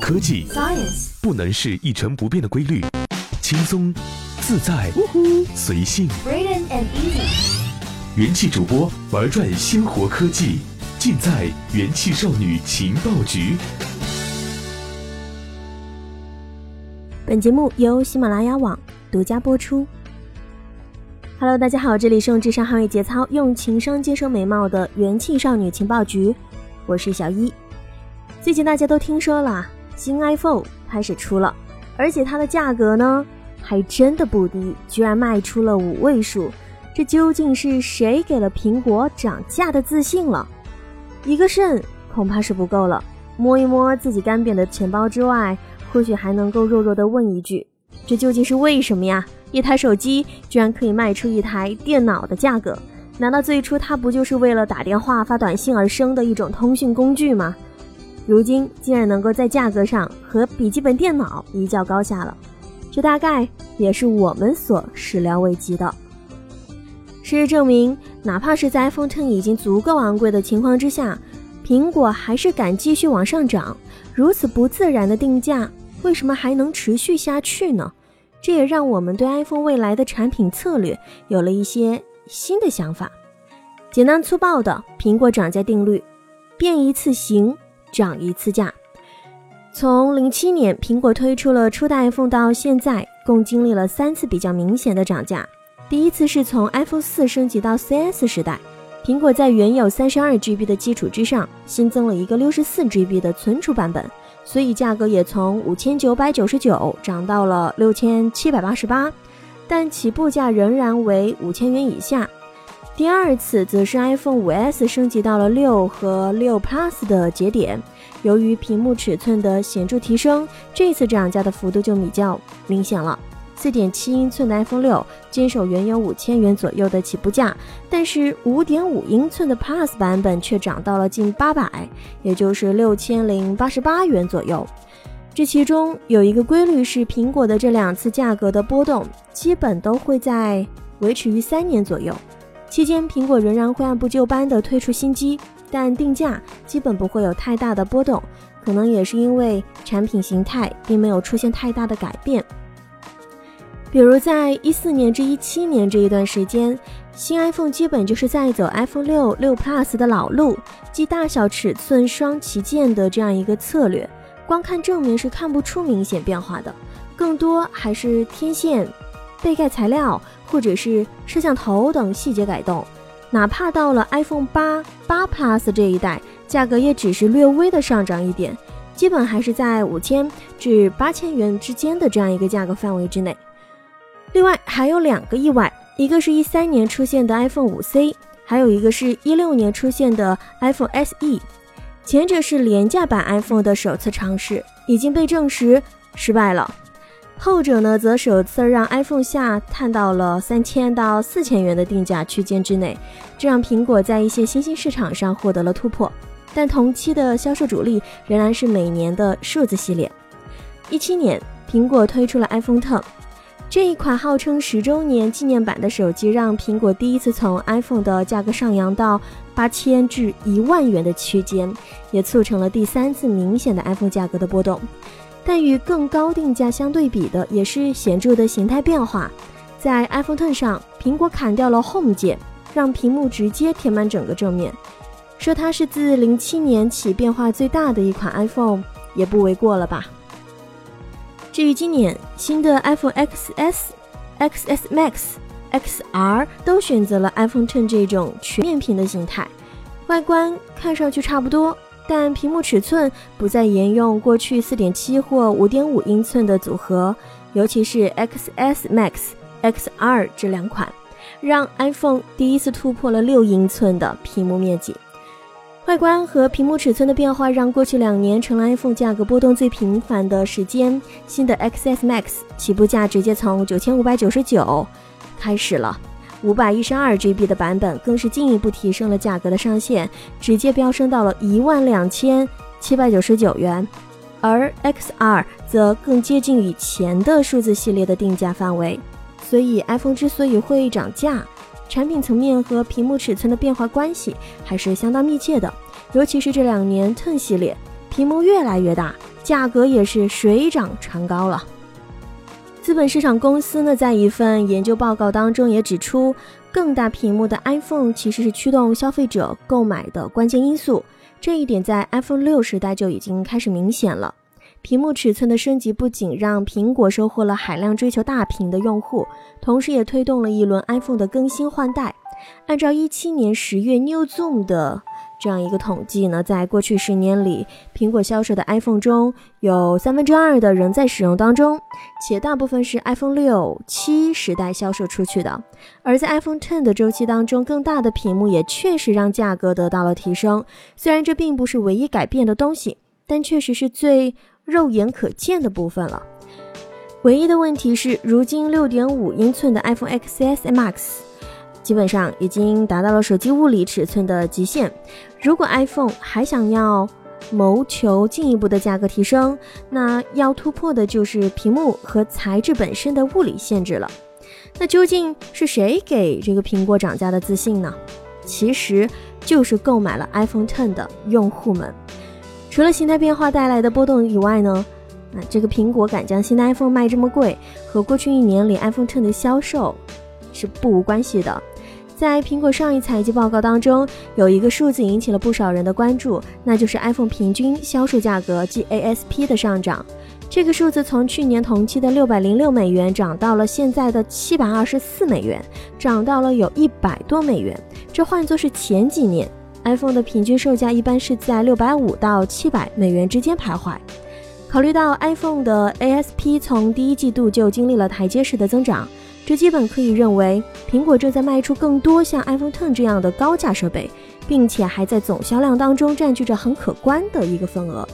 科技 Science 不能是一成不变的规律，轻松、自在、随性。Braden and Easy 元气主播玩转鲜活科技，尽在元气少女情报局。本节目由喜马拉雅网独家播出。Hello，大家好，这里是用智商捍卫节操，用情商接收美貌的元气少女情报局，我是小一。最近大家都听说了，新 iPhone 开始出了，而且它的价格呢还真的不低，居然卖出了五位数。这究竟是谁给了苹果涨价的自信了？一个肾恐怕是不够了，摸一摸自己干瘪的钱包之外，或许还能够弱弱的问一句：这究竟是为什么呀？一台手机居然可以卖出一台电脑的价格？难道最初它不就是为了打电话、发短信而生的一种通讯工具吗？如今竟然能够在价格上和笔记本电脑一较高下了，这大概也是我们所始料未及的。事实证明，哪怕是在 iPhone X 已经足够昂贵的情况之下，苹果还是敢继续往上涨。如此不自然的定价，为什么还能持续下去呢？这也让我们对 iPhone 未来的产品策略有了一些新的想法。简单粗暴的苹果涨价定律：变一次形，涨一次价。从零七年苹果推出了初代 iPhone 到现在，共经历了三次比较明显的涨价。第一次是从 iPhone 四升级到 CS 时代，苹果在原有三十二 GB 的基础之上，新增了一个六十四 GB 的存储版本，所以价格也从五千九百九十九涨到了六千七百八十八，但起步价仍然为五千元以下。第二次则是 iPhone 5S 升级到了六和六 Plus 的节点，由于屏幕尺寸的显著提升，这次涨价的幅度就比较明显了。四点七英寸的 iPhone 六坚守原有五千元左右的起步价，但是五点五英寸的 Plus 版本却涨到了近八百，也就是六千零八十八元左右。这其中有一个规律是，苹果的这两次价格的波动基本都会在维持于三年左右，期间苹果仍然会按部就班的推出新机，但定价基本不会有太大的波动，可能也是因为产品形态并没有出现太大的改变。比如在一四年至一七年这一段时间，新 iPhone 基本就是在走 iPhone 六、六 Plus 的老路，即大小尺寸双旗舰的这样一个策略。光看正面是看不出明显变化的，更多还是天线、背盖材料或者是摄像头等细节改动。哪怕到了 iPhone 八、八 Plus 这一代，价格也只是略微的上涨一点，基本还是在五千至八千元之间的这样一个价格范围之内。另外还有两个意外，一个是一三年出现的 iPhone 五 C，还有一个是一六年出现的 iPhone SE。前者是廉价版 iPhone 的首次尝试，已经被证实失败了；后者呢，则首次让 iPhone 下探到了三千到四千元的定价区间之内，这让苹果在一些新兴市场上获得了突破。但同期的销售主力仍然是每年的数字系列。一七年，苹果推出了 iPhone Ten，。这一款号称十周年纪念版的手机，让苹果第一次从 iPhone 的价格上扬到八千至一万元的区间，也促成了第三次明显的 iPhone 价格的波动。但与更高定价相对比的，也是显著的形态变化。在 iPhone X 上，苹果砍掉了 Home 键，让屏幕直接填满整个正面，说它是自零七年起变化最大的一款 iPhone，也不为过了吧。至于今年新的 iPhone XS、XS Max、XR 都选择了 iPhone X 这种全面屏的形态，外观看上去差不多，但屏幕尺寸不再沿用过去4.7或5.5英寸的组合，尤其是 XS Max、XR 这两款，让 iPhone 第一次突破了六英寸的屏幕面积。外观和屏幕尺寸的变化，让过去两年成了 iPhone 价格波动最频繁的时间。新的 XS Max 起步价直接从九千五百九十九开始了，五百一十二 GB 的版本更是进一步提升了价格的上限，直接飙升到了一万两千七百九十九元。而 XR 则更接近以前的数字系列的定价范围。所以 iPhone 之所以会涨价，产品层面和屏幕尺寸的变化关系还是相当密切的，尤其是这两年 Ten 系列屏幕越来越大，价格也是水涨船高了。资本市场公司呢，在一份研究报告当中也指出，更大屏幕的 iPhone 其实是驱动消费者购买的关键因素。这一点在 iPhone 六时代就已经开始明显了。屏幕尺寸的升级不仅让苹果收获了海量追求大屏的用户，同时也推动了一轮 iPhone 的更新换代。按照一七年十月 New Zoom 的这样一个统计呢，在过去十年里，苹果销售的 iPhone 中有三分之二的仍在使用当中，且大部分是 iPhone 六、七时代销售出去的。而在 iPhone Ten 的周期当中，更大的屏幕也确实让价格得到了提升。虽然这并不是唯一改变的东西，但确实是最肉眼可见的部分了。唯一的问题是，如今六点五英寸的 iPhone XS Max。基本上已经达到了手机物理尺寸的极限。如果 iPhone 还想要谋求进一步的价格提升，那要突破的就是屏幕和材质本身的物理限制了。那究竟是谁给这个苹果涨价的自信呢？其实就是购买了 iPhone Ten 的用户们。除了形态变化带来的波动以外呢，那这个苹果敢将新的 iPhone 卖这么贵，和过去一年里 iPhone Ten 的销售是不无关系的。在苹果上一财季报告当中，有一个数字引起了不少人的关注，那就是 iPhone 平均销售价格即 ASP 的上涨。这个数字从去年同期的六百零六美元涨到了现在的七百二十四美元，涨到了有一百多美元。这换作是前几年 iPhone 的平均售价一般是在六百五到七百美元之间徘徊。考虑到 iPhone 的 ASP 从第一季度就经历了台阶式的增长。这基本可以认为，苹果正在卖出更多像 iPhone Ten 这样的高价设备，并且还在总销量当中占据着很可观的一个份额。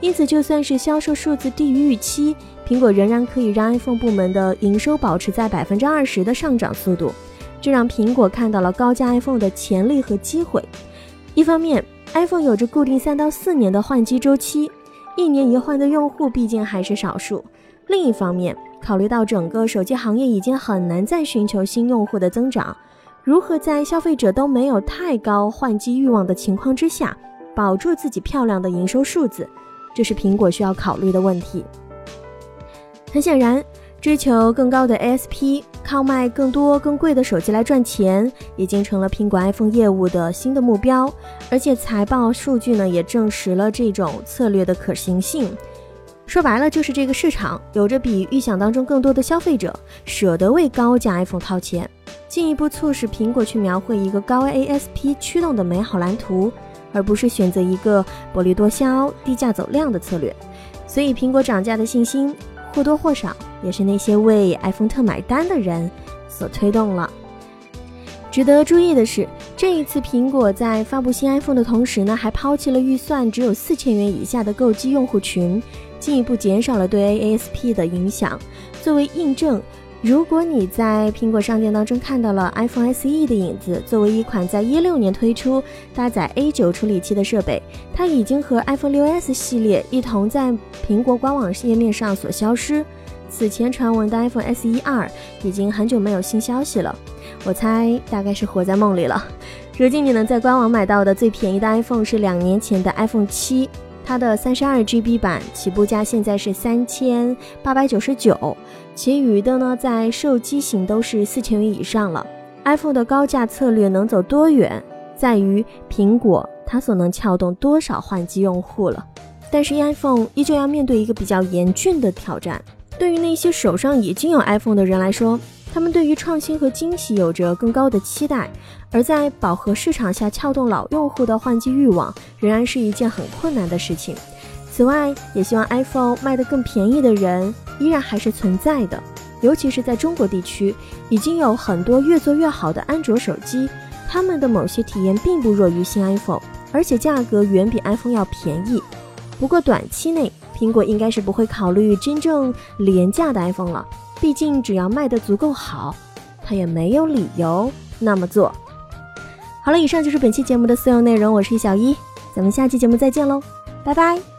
因此，就算是销售数字低于预期，苹果仍然可以让 iPhone 部门的营收保持在百分之二十的上涨速度。这让苹果看到了高价 iPhone 的潜力和机会。一方面，iPhone 有着固定三到四年的换机周期，一年一换的用户毕竟还是少数。另一方面，考虑到整个手机行业已经很难再寻求新用户的增长，如何在消费者都没有太高换机欲望的情况之下，保住自己漂亮的营收数字，这是苹果需要考虑的问题。很显然，追求更高的 ASP，靠卖更多更贵的手机来赚钱，已经成了苹果 iPhone 业务的新的目标。而且财报数据呢，也证实了这种策略的可行性。说白了，就是这个市场有着比预想当中更多的消费者舍得为高价 iPhone 掏钱，进一步促使苹果去描绘一个高 ASP 驱动的美好蓝图，而不是选择一个薄利多销、低价走量的策略。所以，苹果涨价的信心或多或少也是那些为 iPhone 特买单的人所推动了。值得注意的是，这一次苹果在发布新 iPhone 的同时呢，还抛弃了预算只有四千元以下的购机用户群。进一步减少了对 ASP 的影响。作为印证，如果你在苹果商店当中看到了 iPhone SE 的影子，作为一款在一六年推出、搭载 A9 处理器的设备，它已经和 iPhone 6s 系列一同在苹果官网页面上所消失。此前传闻的 iPhone SE 二已经很久没有新消息了，我猜大概是活在梦里了。如今你能在官网买到的最便宜的 iPhone 是两年前的 iPhone 七。它的三十二 GB 版起步价现在是三千八百九十九，其余的呢在售机型都是四千元以上了。iPhone 的高价策略能走多远，在于苹果它所能撬动多少换机用户了。但是 iPhone 依旧要面对一个比较严峻的挑战，对于那些手上已经有 iPhone 的人来说。他们对于创新和惊喜有着更高的期待，而在饱和市场下撬动老用户的换机欲望，仍然是一件很困难的事情。此外，也希望 iPhone 卖得更便宜的人依然还是存在的，尤其是在中国地区，已经有很多越做越好的安卓手机，他们的某些体验并不弱于新 iPhone，而且价格远比 iPhone 要便宜。不过短期内，苹果应该是不会考虑真正廉价的 iPhone 了。毕竟，只要卖得足够好，他也没有理由那么做。好了，以上就是本期节目的所有内容，我是小一，咱们下期节目再见喽，拜拜。